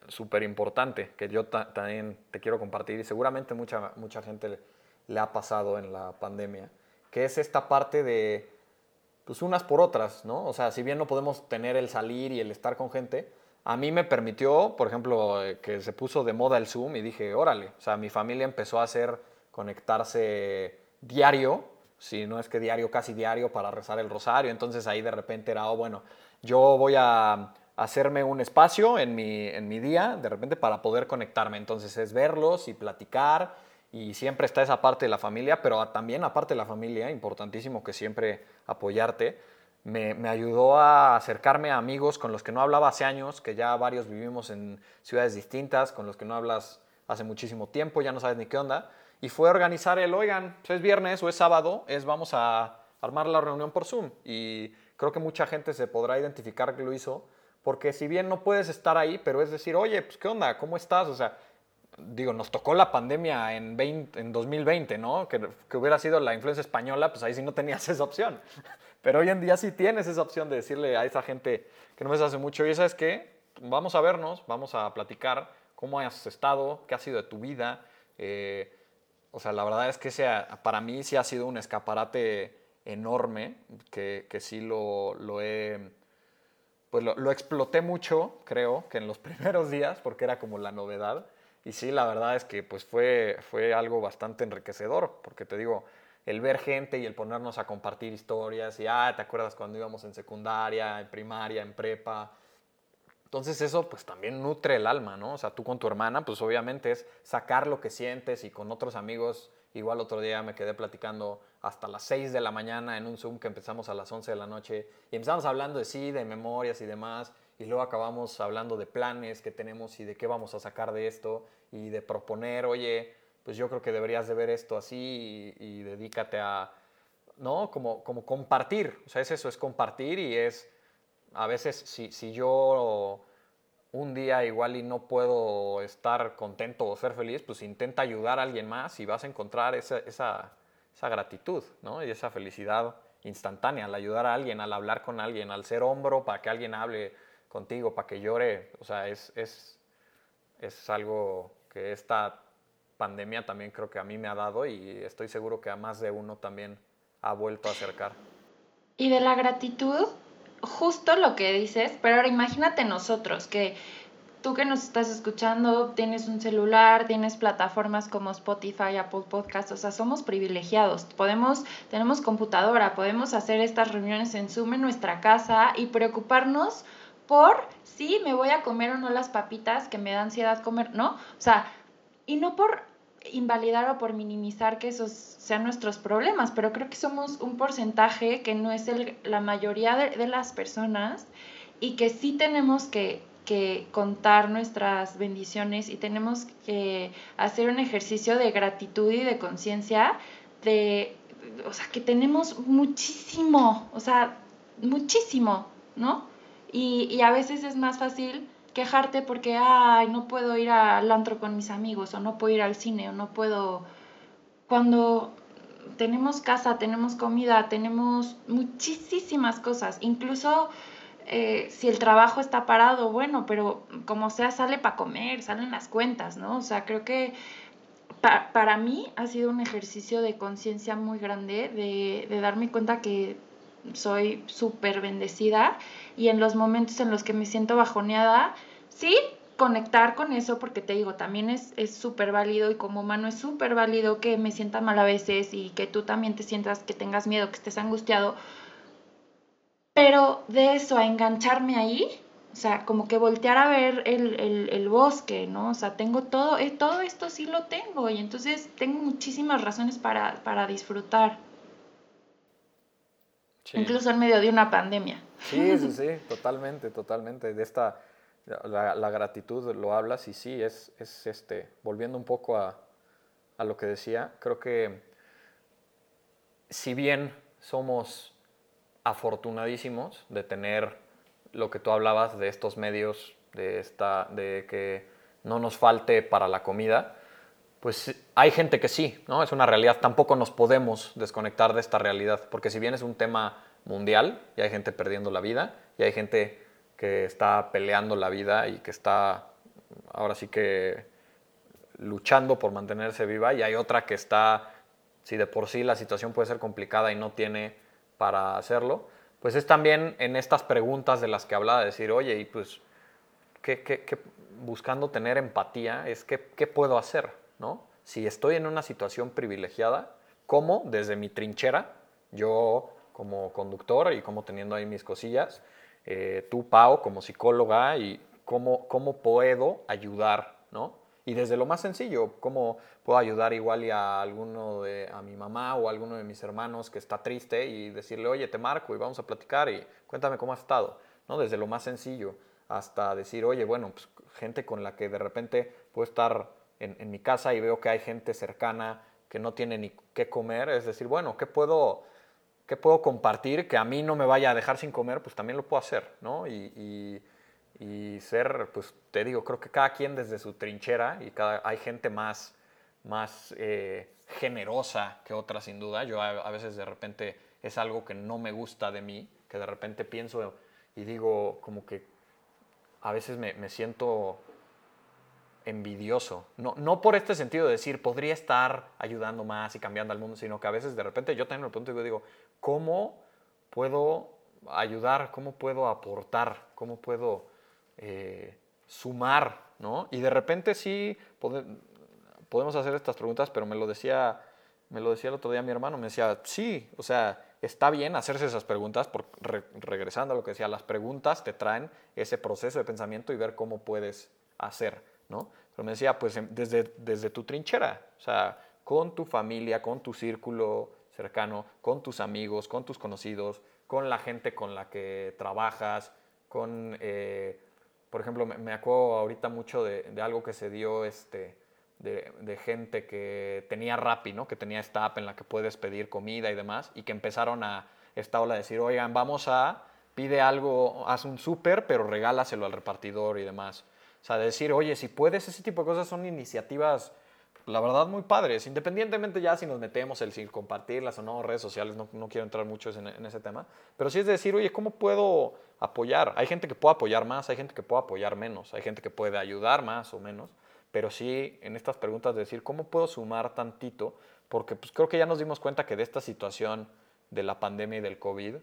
súper importante que yo también te quiero compartir, y seguramente mucha, mucha gente le ha pasado en la pandemia, que es esta parte de pues unas por otras, ¿no? O sea, si bien no podemos tener el salir y el estar con gente, a mí me permitió, por ejemplo, eh, que se puso de moda el Zoom y dije, órale, o sea, mi familia empezó a hacer conectarse diario, si no es que diario, casi diario para rezar el rosario, entonces ahí de repente era, oh, bueno, yo voy a hacerme un espacio en mi, en mi día, de repente para poder conectarme, entonces es verlos y platicar y siempre está esa parte de la familia, pero también aparte de la familia, importantísimo que siempre apoyarte, me, me, ayudó a acercarme a amigos con los que no hablaba hace años, que ya varios vivimos en ciudades distintas, con los que no hablas hace muchísimo tiempo, ya no sabes ni qué onda, y fue organizar el, oigan, pues es viernes o es sábado, es vamos a armar la reunión por Zoom, y creo que mucha gente se podrá identificar que lo hizo, porque si bien no puedes estar ahí, pero es decir, oye, pues qué onda, ¿cómo estás? O sea, digo, nos tocó la pandemia en, en 2020, ¿no? Que, que, hubiera sido la influencia española, pues ahí sí no tenías esa opción. Pero hoy en día sí tienes esa opción de decirle a esa gente que no ves hace mucho, y ¿sabes qué? Vamos a vernos, vamos a platicar cómo has estado, qué ha sido de tu vida. Eh, o sea, la verdad es que sea, para mí sí ha sido un escaparate enorme, que, que sí lo, lo he pues lo, lo, exploté mucho, creo, que en los primeros días, porque era como la novedad. Y sí, la verdad es que pues fue, fue algo bastante enriquecedor, porque te digo, el ver gente y el ponernos a compartir historias y, ah, ¿te acuerdas cuando íbamos en secundaria, en primaria, en prepa? Entonces eso pues también nutre el alma, ¿no? O sea, tú con tu hermana pues obviamente es sacar lo que sientes y con otros amigos, igual otro día me quedé platicando hasta las 6 de la mañana en un Zoom que empezamos a las 11 de la noche y empezamos hablando de sí, de memorias y demás y luego acabamos hablando de planes que tenemos y de qué vamos a sacar de esto y de proponer, oye, pues yo creo que deberías de ver esto así y, dedícate a, ¿no? Como, como compartir, o sea, es eso, es compartir y es, a veces si, si yo un día igual y no puedo estar contento o ser feliz, pues intenta ayudar a alguien más y vas a encontrar esa, esa, esa gratitud, ¿no? Y esa felicidad instantánea al ayudar a alguien, al hablar con alguien, al ser hombro para que alguien hable contigo para que llore. O sea, es, es, es algo que esta pandemia también creo que a mí me ha dado y estoy seguro que a más de uno también ha vuelto a acercar. Y de la gratitud, justo lo que dices, pero ahora imagínate nosotros que tú que nos estás escuchando, tienes un celular, tienes plataformas como Spotify, Apple Podcasts, o sea, somos privilegiados. Podemos, tenemos computadora, podemos hacer estas reuniones en Zoom en nuestra casa y preocuparnos por si me voy a comer o no las papitas que me da ansiedad comer, ¿no? O sea, y no por invalidar o por minimizar que esos sean nuestros problemas, pero creo que somos un porcentaje que no es el, la mayoría de, las personas y que sí tenemos que, que contar nuestras bendiciones y tenemos que hacer un ejercicio de gratitud y de conciencia de, o sea, que tenemos muchísimo, o sea, muchísimo, ¿no? Y, a veces es más fácil quejarte porque, ay, no puedo ir al antro con mis amigos, o no puedo ir al cine, o no puedo... Cuando tenemos casa, tenemos comida, tenemos muchísimas cosas, incluso eh, si el trabajo está parado, bueno, pero como sea, sale para comer, salen las cuentas, ¿no? O sea, creo que para mí ha sido un ejercicio de conciencia muy grande, de, de darme cuenta que soy súper bendecida y en los momentos en los que me siento bajoneada, sí, conectar con eso porque te digo, también es súper válido y como humano es súper válido que me sienta mal a veces y que tú también te sientas que tengas miedo, que estés angustiado. Pero de eso a engancharme ahí, o sea, como que voltear a ver el, bosque, ¿no? O sea, tengo todo, eh, todo esto sí lo tengo y entonces tengo muchísimas razones para, disfrutar. Incluso en medio de una pandemia. Sí, sí, sí, totalmente, totalmente. De esta la, gratitud lo hablas y sí, es, es este, volviendo un poco a, a, lo que decía, creo que si bien somos afortunadísimos de tener lo que tú hablabas de estos medios, de, esta, de que no nos falte para la comida, pues hay gente que sí, ¿no? Es una realidad. Tampoco nos podemos desconectar de esta realidad, porque si bien es un tema mundial y hay gente perdiendo la vida y hay gente que está peleando la vida y que está ahora sí que luchando por mantenerse viva y hay otra que está, si de por sí la situación puede ser complicada y no tiene para hacerlo, pues es también en estas preguntas de las que hablaba, decir, oye, y pues, ¿qué, buscando tener empatía, es ¿qué, qué puedo hacer? ¿no? Si estoy en una situación privilegiada, ¿cómo desde mi trinchera, yo como conductor y como teniendo ahí mis cosillas, eh, tú, Pau, como psicóloga, y cómo, cómo puedo ayudar, ¿no? Y desde lo más sencillo, cómo puedo ayudar igual a alguno de, a mi mamá o a alguno de mis hermanos que está triste y decirle, oye, te marco y vamos a platicar y cuéntame cómo has estado, ¿no? Desde lo más sencillo hasta decir, oye, bueno, pues gente con la que de repente puedo estar en, en mi casa y veo que hay gente cercana que no tiene ni qué comer, es decir, bueno, ¿qué puedo ¿qué puedo compartir que a mí no me vaya a dejar sin comer? Pues también lo puedo hacer, ¿no? Y, ser, pues te digo, creo que cada quien desde su trinchera y cada, hay gente más, más eh, generosa que otra sin duda. Yo a, veces de repente es algo que no me gusta de mí, que de repente pienso y digo como que a veces me, me siento envidioso. No, no por este sentido de decir, podría estar ayudando más y cambiando al mundo, sino que a veces de repente yo también me pregunto y digo, ¿cómo puedo ayudar? ¿Cómo puedo aportar? ¿Cómo puedo eh, sumar? ¿no? Y de repente sí podemos hacer estas preguntas, pero me lo decía me lo decía el otro día mi hermano, me decía, sí, o sea, está bien hacerse esas preguntas, por, regresando a lo que decía, las preguntas te traen ese proceso de pensamiento y ver cómo puedes hacer. ¿no? Pero me decía, pues em, desde, desde tu trinchera, o sea, con tu familia, con tu círculo cercano, con tus amigos, con tus conocidos, con la gente con la que trabajas, con, eh, por ejemplo, me, acuerdo ahorita mucho de, algo que se dio este, de, gente que tenía Rappi, ¿no? que tenía esta app en la que puedes pedir comida y demás, y que empezaron a esta ola a decir, oigan, vamos a, pide algo, haz un súper, pero regálaselo al repartidor y demás. O sea, decir, oye, si puedes, ese tipo de cosas son iniciativas, la verdad, muy padres. Independientemente ya si nos metemos el si compartirlas o no, redes sociales, no, no quiero entrar mucho en, ese tema. Pero sí es decir, oye, ¿cómo puedo apoyar? Hay gente que puede apoyar más, hay gente que puede apoyar menos, hay gente que puede ayudar más o menos. Pero sí, en estas preguntas, decir, ¿cómo puedo sumar tantito? Porque pues creo que ya nos dimos cuenta que de esta situación de la pandemia y del COVID,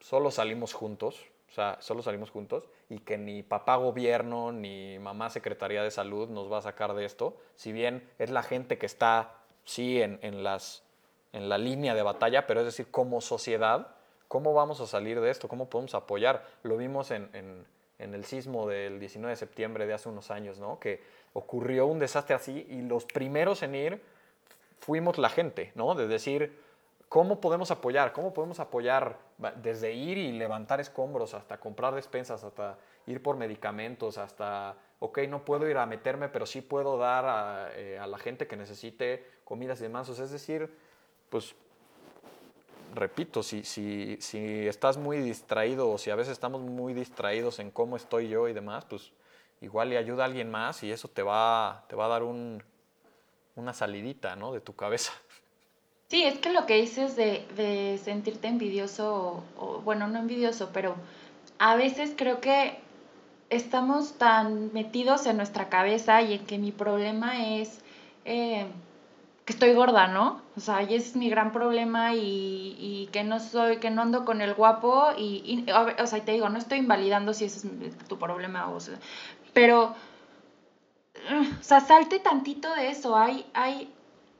solo salimos juntos, o sea, solo salimos juntos y que ni papá gobierno ni mamá secretaría de salud nos va a sacar de esto, si bien es la gente que está, sí, en, en, las, en la línea de batalla, pero es decir, como sociedad, ¿cómo vamos a salir de esto? ¿Cómo podemos apoyar? Lo vimos en, en, en el sismo del 19 de septiembre de hace unos años, ¿no? Que ocurrió un desastre así y los primeros en ir fuimos la gente, ¿no? De decir, ¿Cómo podemos apoyar? ¿Cómo podemos apoyar desde ir y levantar escombros hasta comprar despensas, hasta ir por medicamentos, hasta, ok, no puedo ir a meterme, pero sí puedo dar a, eh, la gente que necesite comidas y demás? es decir, pues, repito, si, si, si estás muy distraído o si a veces estamos muy distraídos en cómo estoy yo y demás, pues igual le ayuda a alguien más y eso te va, te va a dar un, una salidita ¿no? de tu cabeza. Sí, es que lo que dices de, de sentirte envidioso, o, bueno, no envidioso, pero a veces creo que estamos tan metidos en nuestra cabeza y en que mi problema es eh, que estoy gorda, ¿no? O sea, y ese es mi gran problema y, y que no soy, que no ando con el guapo y, o sea, te digo, no estoy invalidando si ese es tu problema, o sea, pero o sea, salte tantito de eso. Hay, hay,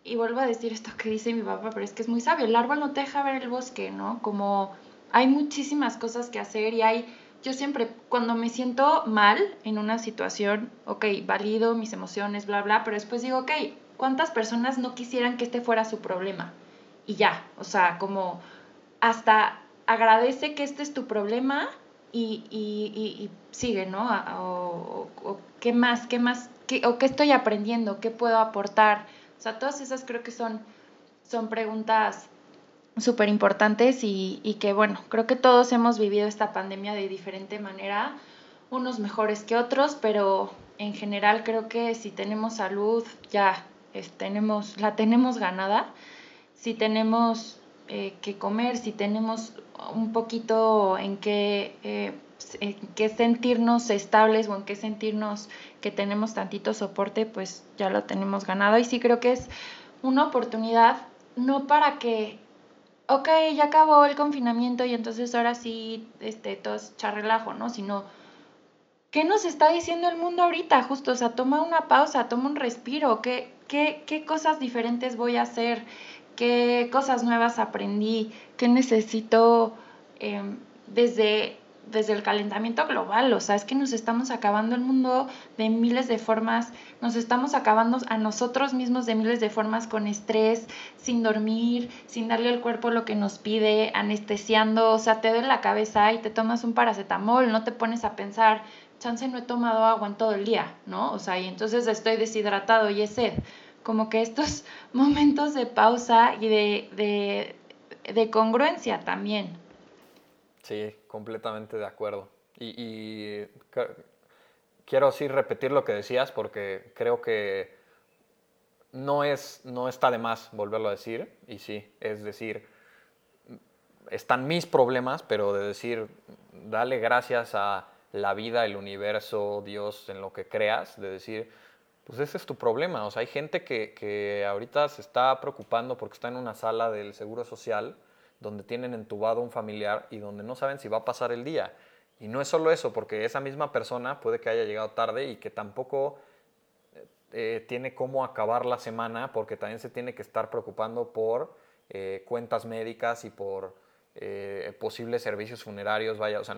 y vuelvo a decir esto que dice mi papá, pero es que es muy sabio. El árbol no te deja ver el bosque, ¿no? Como hay muchísimas cosas que hacer y hay, yo siempre, cuando me siento mal en una situación, ok, valido mis emociones, bla, bla, pero después digo, ok, ¿cuántas personas no quisieran que este fuera su problema? Y ya, o sea, como hasta agradece que este es tu problema y, y, sigue, ¿no? O, qué más, qué más, qué, o qué estoy aprendiendo, qué puedo aportar. O sea, todas esas creo que son, son preguntas súper importantes y, y, que bueno, creo que todos hemos vivido esta pandemia de diferente manera, unos mejores que otros, pero en general creo que si tenemos salud ya tenemos, la tenemos ganada, si tenemos eh, que comer, si tenemos un poquito en qué, eh, en qué sentirnos estables o en qué sentirnos que tenemos tantito soporte, pues ya lo tenemos ganado. Y sí creo que es una oportunidad, no para que ok, ya acabó el confinamiento y entonces ahora sí, este, todo es relajo, ¿no? Sino, ¿qué nos está diciendo el mundo ahorita? Justo, o sea, toma una pausa, toma un respiro, ¿qué, qué, qué cosas diferentes voy a hacer? ¿Qué cosas nuevas aprendí? ¿Qué necesito em, desde desde el calentamiento global, o sea, es que nos estamos acabando el mundo de miles de formas, nos estamos acabando a nosotros mismos de miles de formas con estrés, sin dormir, sin darle al cuerpo lo que nos pide, anestesiando, o sea, te duele la cabeza y te tomas un paracetamol, no te pones a pensar, chance no he tomado agua en todo el día, ¿no? O sea, y entonces estoy deshidratado y es sed. Como que estos momentos de pausa y de, de, de congruencia también. Sí, completamente de acuerdo. Y, quiero sí repetir lo que decías porque creo que no, es, no está de más volverlo a decir. Y sí, es decir, están mis problemas, pero de decir, dale gracias a la vida, el universo, Dios, en lo que creas, de decir, pues ese es tu problema. O sea, hay gente que, que ahorita se está preocupando porque está en una sala del Seguro Social donde tienen entubado un familiar y donde no saben si va a pasar el día. Y no es solo eso, porque esa misma persona puede que haya llegado tarde y que tampoco eh, eh, tiene cómo acabar la semana porque también se tiene que estar preocupando por eh, cuentas médicas y por posibles servicios funerarios. Vaya, o sea,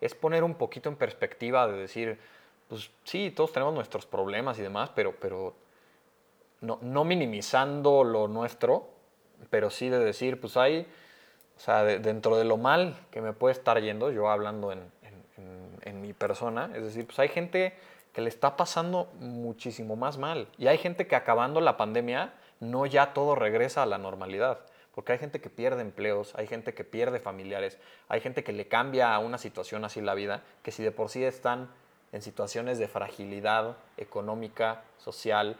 es poner un poquito en perspectiva de decir, pues sí, todos tenemos nuestros problemas y demás, pero, pero no, no minimizando lo nuestro, pero sí de decir, pues hay o sea, dentro de lo mal que me puede estar yendo, yo hablando en, en, mi persona, es decir, pues hay gente que le está pasando muchísimo más mal. Y hay gente que acabando la pandemia, no ya todo regresa a la normalidad. Porque hay gente que pierde empleos, hay gente que pierde familiares, hay gente que le cambia a una situación así la vida, que si de por sí están en situaciones de fragilidad económica, social,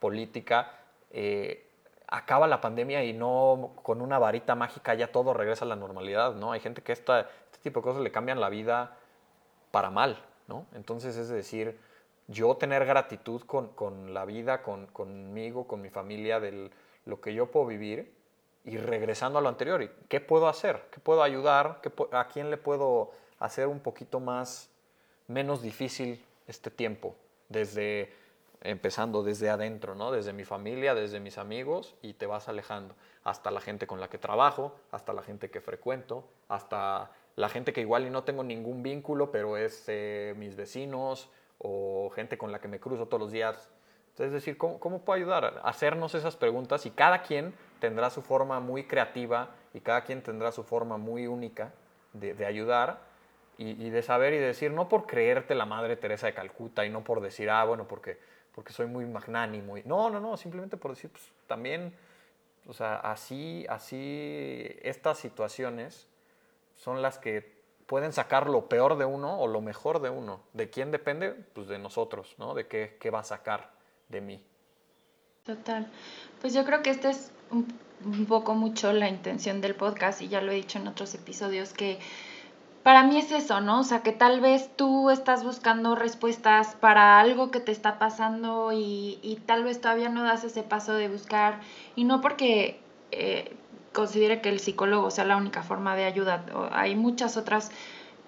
política, eh, acaba la pandemia y no con una varita mágica ya todo regresa a la normalidad, ¿no? Hay gente que esta, este tipo de cosas le cambian la vida para mal, ¿no? Entonces es decir, yo tener gratitud con, la vida, con, conmigo, con mi familia, de lo que yo puedo vivir y regresando a lo anterior, ¿qué puedo hacer? ¿Qué puedo ayudar? ¿A quién le puedo hacer un poquito más, menos difícil este tiempo? Desde empezando desde adentro, ¿no? Desde mi familia, desde mis amigos y te vas alejando hasta la gente con la que trabajo, hasta la gente que frecuento, hasta la gente que igual y no tengo ningún vínculo, pero es eh, mis vecinos o gente con la que me cruzo todos los días. Entonces, es decir, ¿cómo, ¿cómo puedo ayudar? Hacernos esas preguntas y cada quien tendrá su forma muy creativa y cada quien tendrá su forma muy única de, de ayudar y, y, de saber y decir, no por creerte la Madre Teresa de Calcuta y no por decir, ah, bueno, porque porque soy muy magnánimo. Y, no, no, no, simplemente por decir, pues también, o sea, así, así, estas situaciones son las que pueden sacar lo peor de uno o lo mejor de uno. ¿De quién depende? Pues de nosotros, ¿no? De qué, qué va a sacar de mí. Total. Pues yo creo que esta es un, un poco mucho la intención del podcast y ya lo he dicho en otros episodios que para mí es eso, ¿no? O sea, que tal vez tú estás buscando respuestas para algo que te está pasando y, tal vez todavía no das ese paso de buscar, y no porque eh, considere que el psicólogo sea la única forma de ayuda, hay muchas otras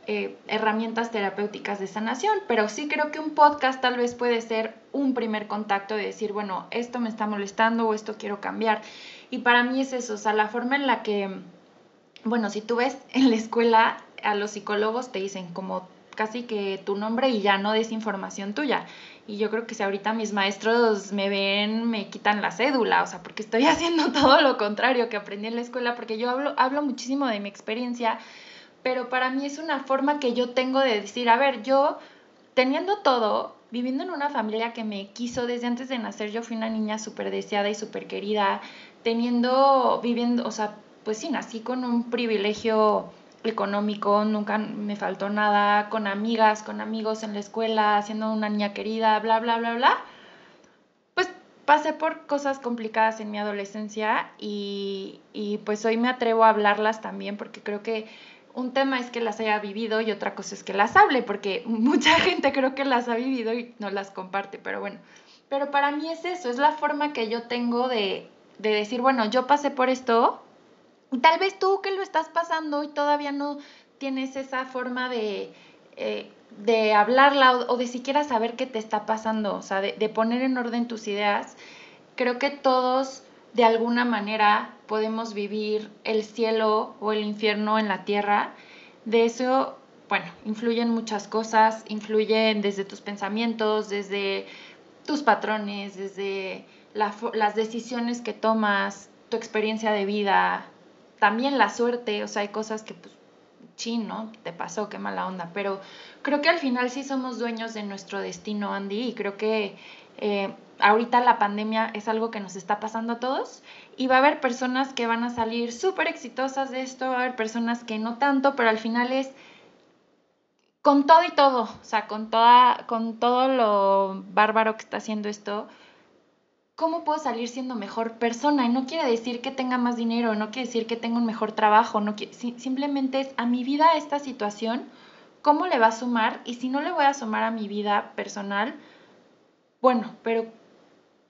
eh, herramientas terapéuticas de sanación, pero sí creo que un podcast tal vez puede ser un primer contacto de decir, bueno, esto me está molestando o esto quiero cambiar. Y para mí es eso, o sea, la forma en la que, bueno, si tú ves en la escuela, a los psicólogos te dicen como casi que tu nombre y ya no des información tuya. Y yo creo que si ahorita mis maestros me ven, me quitan la cédula, o sea, porque estoy haciendo todo lo contrario que aprendí en la escuela, porque yo hablo, hablo muchísimo de mi experiencia pero para mí es una forma que yo tengo de decir, a ver, yo teniendo todo, viviendo en una familia que me quiso desde antes de nacer, yo fui una niña súper deseada y súper querida, teniendo, viviendo, o sea, pues sí, nací con un privilegio económico, nunca me faltó nada, con amigas, con amigos en la escuela, siendo una niña querida, bla, bla, bla, bla. Pues pasé por cosas complicadas en mi adolescencia y, y pues hoy me atrevo a hablarlas también porque creo que un tema es que las haya vivido y otra cosa es que las hable, porque mucha gente creo que las ha vivido y no las comparte, pero bueno. Pero para mí es eso, es la forma que yo tengo de, decir, bueno, yo pasé por esto, tal vez tú que lo estás pasando y todavía no tienes esa forma de, eh, de hablarla o, de siquiera saber qué te está pasando, o sea, de, de poner en orden tus ideas, creo que todos de alguna manera podemos vivir el cielo o el infierno en la tierra. De eso, bueno, influyen muchas cosas, influyen desde tus pensamientos, desde tus patrones, desde las decisiones que tomas, tu experiencia de vida, también la suerte, o sea, hay cosas que pues chin, ¿no? Te pasó, qué mala onda, pero creo que al final sí somos dueños de nuestro destino, Andy, y creo que eh, ahorita la pandemia es algo que nos está pasando a todos y va a haber personas que van a salir súper exitosas de esto, va a haber personas que no tanto, pero al final es con todo y todo, o sea, con, toda, con todo lo bárbaro que está haciendo esto, ¿cómo puedo salir siendo mejor persona? Y no quiere decir que tenga más dinero, no quiere decir que tenga un mejor trabajo, no simplemente es a mi vida esta situación, ¿cómo le va a sumar? Y si no le voy a sumar a mi vida personal, bueno, pero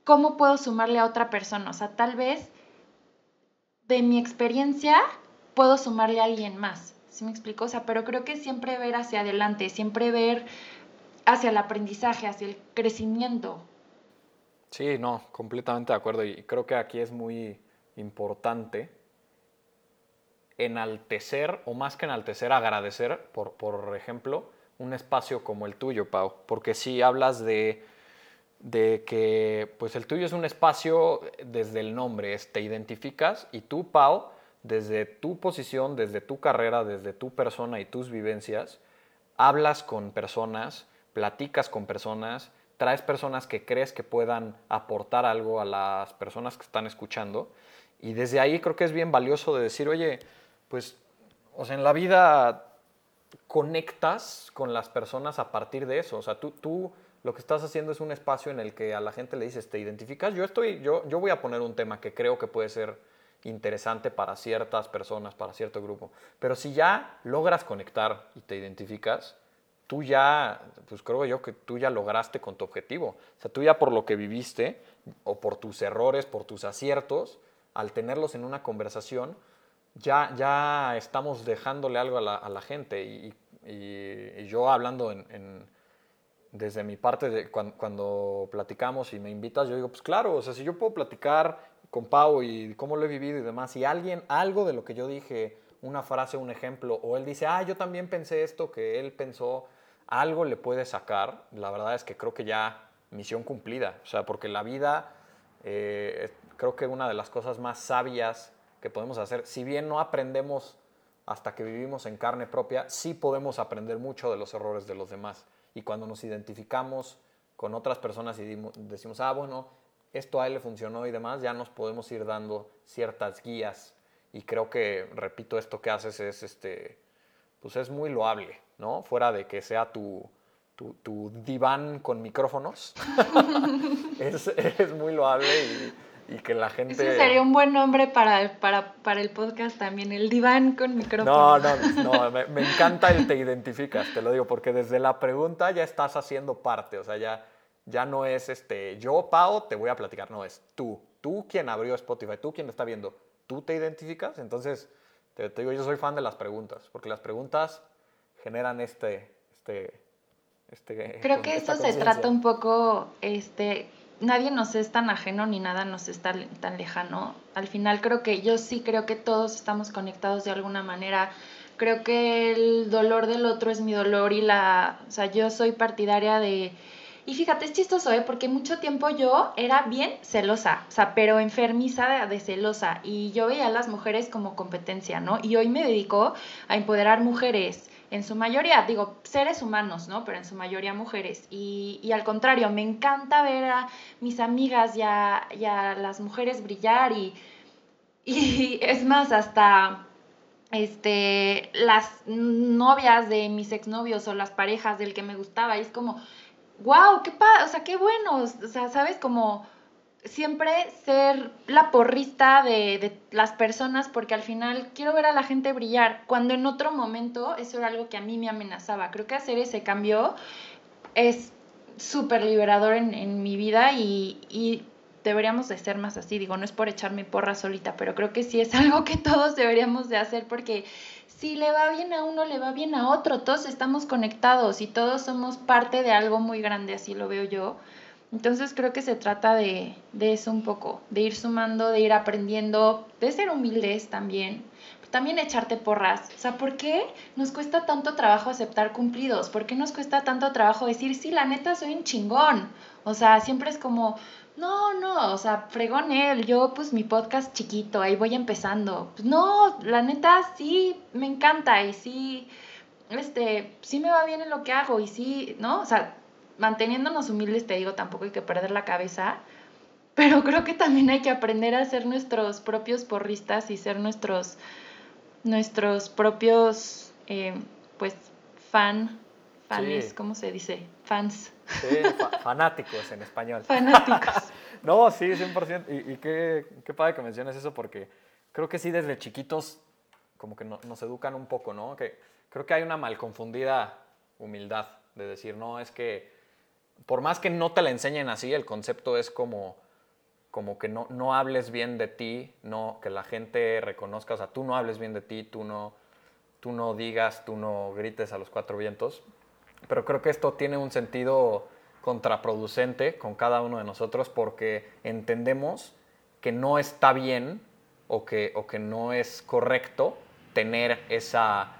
¿cómo puedo sumarle a otra persona? O sea, tal vez de mi experiencia puedo sumarle a alguien más. ¿Sí me explico? O sea, pero creo que siempre ver hacia adelante, siempre ver hacia el aprendizaje, hacia el crecimiento. Sí, no, completamente de acuerdo. Y creo que aquí es muy importante enaltecer, o más que enaltecer, agradecer, por, por ejemplo, un espacio como el tuyo, Pau. Porque si hablas de de que pues el tuyo es un espacio desde el nombre, te identificas y tú, Pau, desde tu posición, desde tu carrera, desde tu persona y tus vivencias, hablas con personas, platicas con personas, traes personas que crees que puedan aportar algo a las personas que están escuchando y desde ahí creo que es bien valioso de decir, oye, pues, o sea, en la vida conectas con las personas a partir de eso, o sea, tú, tú lo que estás haciendo es un espacio en el que a la gente le dices, ¿te identificas? Yo, estoy, yo, yo voy a poner un tema que creo que puede ser interesante para ciertas personas, para cierto grupo. Pero si ya logras conectar y te identificas, tú ya, pues creo yo que tú ya lograste con tu objetivo. O sea, tú ya por lo que viviste, o por tus errores, por tus aciertos, al tenerlos en una conversación, ya, ya estamos dejándole algo a la, gente. Y, yo hablando en desde mi parte, de, cuando, platicamos y me invitas, yo digo, pues claro, o sea, si yo puedo platicar con Pau y cómo lo he vivido y demás, y alguien, algo de lo que yo dije, una frase, un ejemplo, o él dice, ah, yo también pensé esto que él pensó, algo le puede sacar, la verdad es que creo que ya misión cumplida, o sea, porque la vida, eh, creo que una de las cosas más sabias que podemos hacer, si bien no aprendemos hasta que vivimos en carne propia, sí podemos aprender mucho de los errores de los demás. Y cuando nos identificamos con otras personas y decimos, ah, bueno, esto a él le funcionó y demás, ya nos podemos ir dando ciertas guías. Y creo que, repito, esto que haces es, este, pues es muy loable, ¿no? Fuera de que sea tu, tu, diván con micrófonos, es, es, muy loable y, y que la gente... Ese sería un buen nombre para, para, para el podcast también, el diván con micrófono. No, no, no, me, me, encanta el te identificas, te lo digo, porque desde la pregunta ya estás haciendo parte, o sea, ya, ya no es este, yo, Pau, te voy a platicar, no, es tú, tú quien abrió Spotify, tú quien está viendo, tú te identificas, entonces, te, te digo, yo soy fan de las preguntas, porque las preguntas generan este, este, este Creo que eso se trata un poco, este, nadie nos es tan ajeno ni nada nos es tan, tan lejano. Al final creo que yo sí creo que todos estamos conectados de alguna manera. Creo que el dolor del otro es mi dolor y la, o sea, yo soy partidaria de y fíjate, es chistoso, ¿eh? Porque mucho tiempo yo era bien celosa, o sea, pero enfermiza de, celosa. Y yo veía a las mujeres como competencia, ¿no? Y hoy me dedico a empoderar mujeres, en su mayoría, digo, seres humanos, ¿no? Pero en su mayoría mujeres. Y, y al contrario, me encanta ver a mis amigas y a, las mujeres brillar y, y es más, hasta este, las novias de mis exnovios o las parejas del que me gustaba, y es como, wow, qué o sea, qué bueno, o sea, sabes, como siempre ser la porrista de, de, las personas porque al final quiero ver a la gente brillar, cuando en otro momento eso era algo que a mí me amenazaba. Creo que hacer ese cambio es súper liberador en, en, mi vida y, y, deberíamos de ser más así. Digo, no es por echarme porra solita, pero creo que sí es algo que todos deberíamos de hacer porque si le va bien a uno, le va bien a otro. Todos estamos conectados y todos somos parte de algo muy grande, así lo veo yo. Entonces creo que se trata de, de eso un poco, de ir sumando, de ir aprendiendo, de ser humildes también, también echarte porras. O sea, ¿por qué nos cuesta tanto trabajo aceptar cumplidos? ¿Por qué nos cuesta tanto trabajo decir, sí, la neta soy un chingón? O sea, siempre es como, no, no, o sea, fregón él, yo pues mi podcast chiquito, ahí voy empezando. Pues no, la neta sí me encanta y sí, este, sí me va bien en lo que hago y sí, ¿no? O sea, manteniéndonos humildes, te digo, tampoco hay que perder la cabeza, pero creo que también hay que aprender a ser nuestros propios porristas y ser nuestros, nuestros propios, eh, pues, fan, fans, ¿cómo se dice? Fans. Sí, fanáticos en español. Fanáticos. no, sí, 100%. Y, y qué, qué padre que menciones eso porque creo que sí desde chiquitos como que nos educan un poco, ¿no? Que creo que hay una mal confundida humildad de decir, no, es que por más que no te la enseñen así, el concepto es como, como que no, no hables bien de ti, no, que la gente reconozca, o sea, tú no hables bien de ti, tú no, tú no digas, tú no grites a los cuatro vientos. Pero creo que esto tiene un sentido contraproducente con cada uno de nosotros porque entendemos que no está bien o que, o que no es correcto tener esa,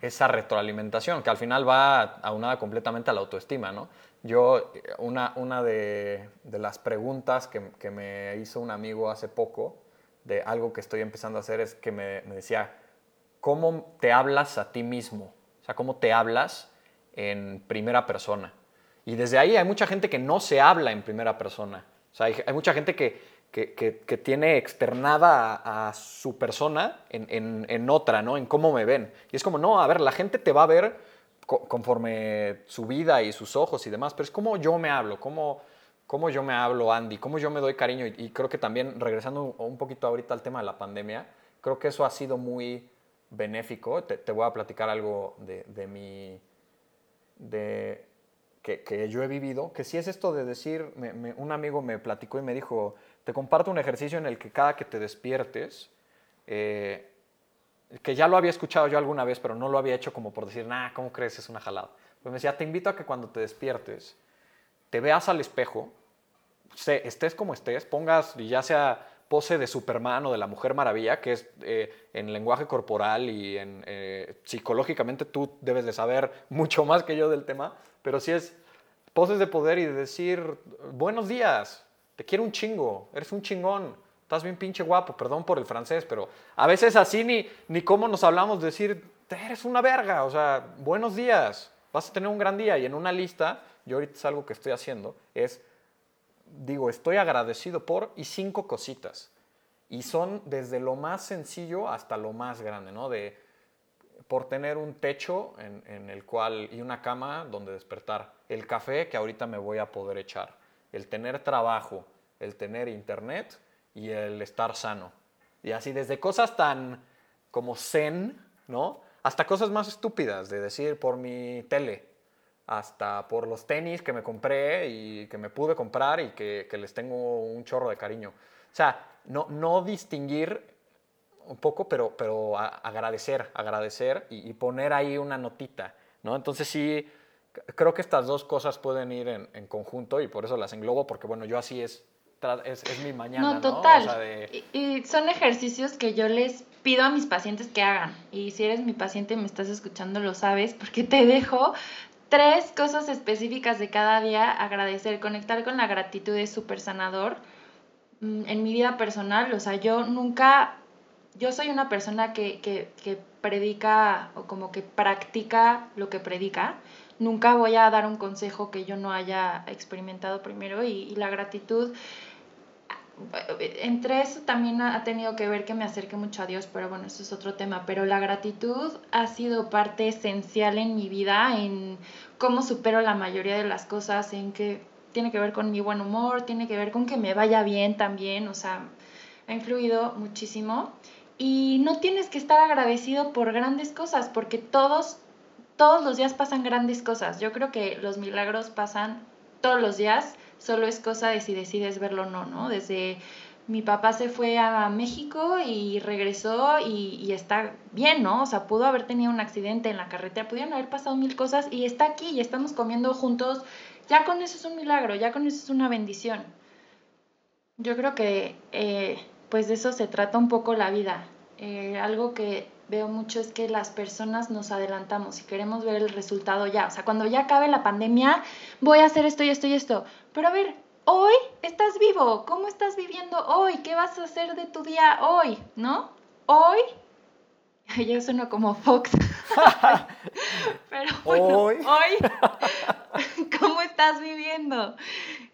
esa retroalimentación, que al final va aunada completamente a la autoestima, ¿no? Yo, una, una de, de las preguntas que, que, me hizo un amigo hace poco, de algo que estoy empezando a hacer, es que me, me decía, ¿cómo te hablas a ti mismo? O sea, ¿cómo te hablas en primera persona. Y desde ahí hay mucha gente que no se habla en primera persona. O sea, hay, mucha gente que, que, que, tiene externada a, su persona en, en, en, otra, ¿no? En cómo me ven. Y es como, no, a ver, la gente te va a ver conforme su vida y sus ojos y demás, pero es como yo me hablo, cómo, cómo yo me hablo, Andy, cómo yo me doy cariño. Y, creo que también, regresando un poquito ahorita al tema de la pandemia, creo que eso ha sido muy benéfico. Te, voy a platicar algo de, de mi de, que, que, yo he vivido, que si es esto de decir, un amigo me platicó y me dijo, te comparto un ejercicio en el que cada que te despiertes, eh, que ya lo había escuchado yo alguna vez, pero no lo había hecho como por decir, nah, ¿cómo crees? Es una jalada. Pues me decía, te invito a que cuando te despiertes, te veas al espejo, estés como estés, pongas, y ya sea pose de Superman o de la Mujer Maravilla, que es eh, en lenguaje corporal y en, eh, psicológicamente tú debes de saber mucho más que yo del tema, pero si es poses de poder y de decir, buenos días, te quiero un chingo, eres un chingón, estás bien pinche guapo, perdón por el francés, pero a veces así ni, ni cómo nos hablamos de decir, eres una verga, o sea, buenos días, vas a tener un gran día y en una lista, yo ahorita es algo que estoy haciendo, es digo, estoy agradecido por y cinco cositas. Y son desde lo más sencillo hasta lo más grande, ¿no? De, por tener un techo en, en, el cual y una cama donde despertar, el café que ahorita me voy a poder echar, el tener trabajo, el tener internet y el estar sano. Y así desde cosas tan como zen, ¿no? Hasta cosas más estúpidas, de decir por mi tele, hasta por los tenis que me compré y que me pude comprar y que, que les tengo un chorro de cariño. O sea, no, no distinguir un poco, pero, pero agradecer, agradecer y, poner ahí una notita. ¿no? Entonces sí, creo que estas dos cosas pueden ir en, en conjunto y por eso las englobo, porque bueno, yo así es, es, es mi mañana. No, total. y, son ejercicios que yo les pido a mis pacientes que hagan. Y si eres mi paciente y me estás escuchando, lo sabes, porque te dejo tres cosas específicas de cada día. Agradecer, conectar con la gratitud es súper sanador. Mm, en mi vida personal, o sea, yo nunca, yo soy una persona que, que, que predica o como que practica lo que predica nunca voy a dar un consejo que yo no haya experimentado primero y, la gratitud entre eso también ha tenido que ver que me acerque mucho a Dios, pero bueno, eso es otro tema. Pero la gratitud ha sido parte esencial en mi vida, en cómo supero la mayoría de las cosas, en que tiene que ver con mi buen humor, tiene que ver con que me vaya bien también, o sea, ha influido muchísimo. Y no tienes que estar agradecido por grandes cosas, porque todos todos los días pasan grandes cosas. Yo creo que los milagros pasan todos los días, solo es cosa de si decides verlo o no, ¿no? Desde mi papá se fue a México y regresó y, está bien, ¿no? O sea, pudo haber tenido un accidente en la carretera, pudieron haber pasado mil cosas y está aquí y estamos comiendo juntos. Ya con eso es un milagro, ya con eso es una bendición. Yo creo que eh, pues de eso se trata un poco la vida. Eh, algo que veo mucho es que las personas nos adelantamos y queremos ver el resultado ya. O sea, cuando ya acabe la pandemia, voy a hacer esto y esto y esto. Pero a ver, hoy estás vivo. ¿Cómo estás viviendo hoy? ¿Qué vas a hacer de tu día hoy? ¿No? Hoy. Yo sueno como Fox. Pero hoy. hoy. ¿Cómo estás viviendo?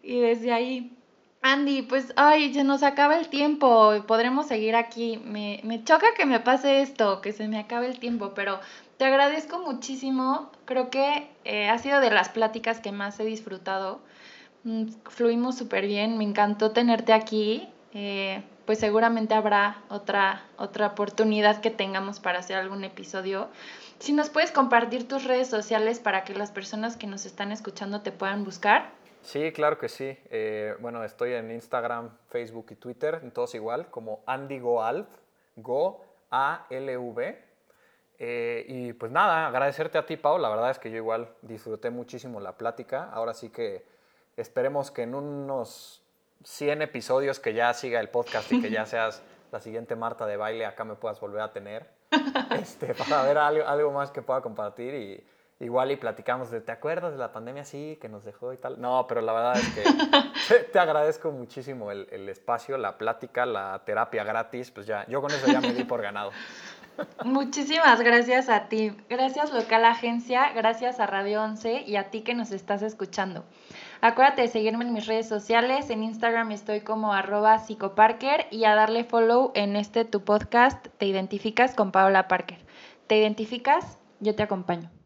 Y desde ahí Andy, pues, ay, se nos acaba el tiempo, podremos seguir aquí. Me, me choca que me pase esto, que se me acabe el tiempo, pero te agradezco muchísimo. Creo que eh, ha sido de las pláticas que más he disfrutado. Mm, fluimos súper bien, me encantó tenerte aquí. Eh, pues seguramente habrá otra, otra oportunidad que tengamos para hacer algún episodio. Si nos puedes compartir tus redes sociales para que las personas que nos están escuchando te puedan buscar. Sí, claro que sí. Eh, bueno, estoy en Instagram, Facebook y Twitter, en todos igual, como Andy Goalv, Go A-L-V. Eh, y pues nada, agradecerte a ti, Pau. La verdad es que yo igual disfruté muchísimo la plática. Ahora sí que esperemos que en unos 100 episodios que ya siga el podcast y que ya seas la siguiente Marta de baile, acá me puedas volver a tener. Este, para ver algo, algo más que pueda compartir y igual y platicamos de, ¿te acuerdas de la pandemia? Sí, que nos dejó y tal. No, pero la verdad es que te, agradezco muchísimo el, el, espacio, la plática, la terapia gratis, pues ya, yo con eso ya me di por ganado. Muchísimas gracias a ti. Gracias Local Agencia, gracias a Radio 11 y a ti que nos estás escuchando. Acuérdate de seguirme en mis redes sociales. En Instagram estoy como arroba psicoparker y a darle follow en este tu podcast. Te identificas con Paola Parker. ¿Te identificas? Yo te acompaño.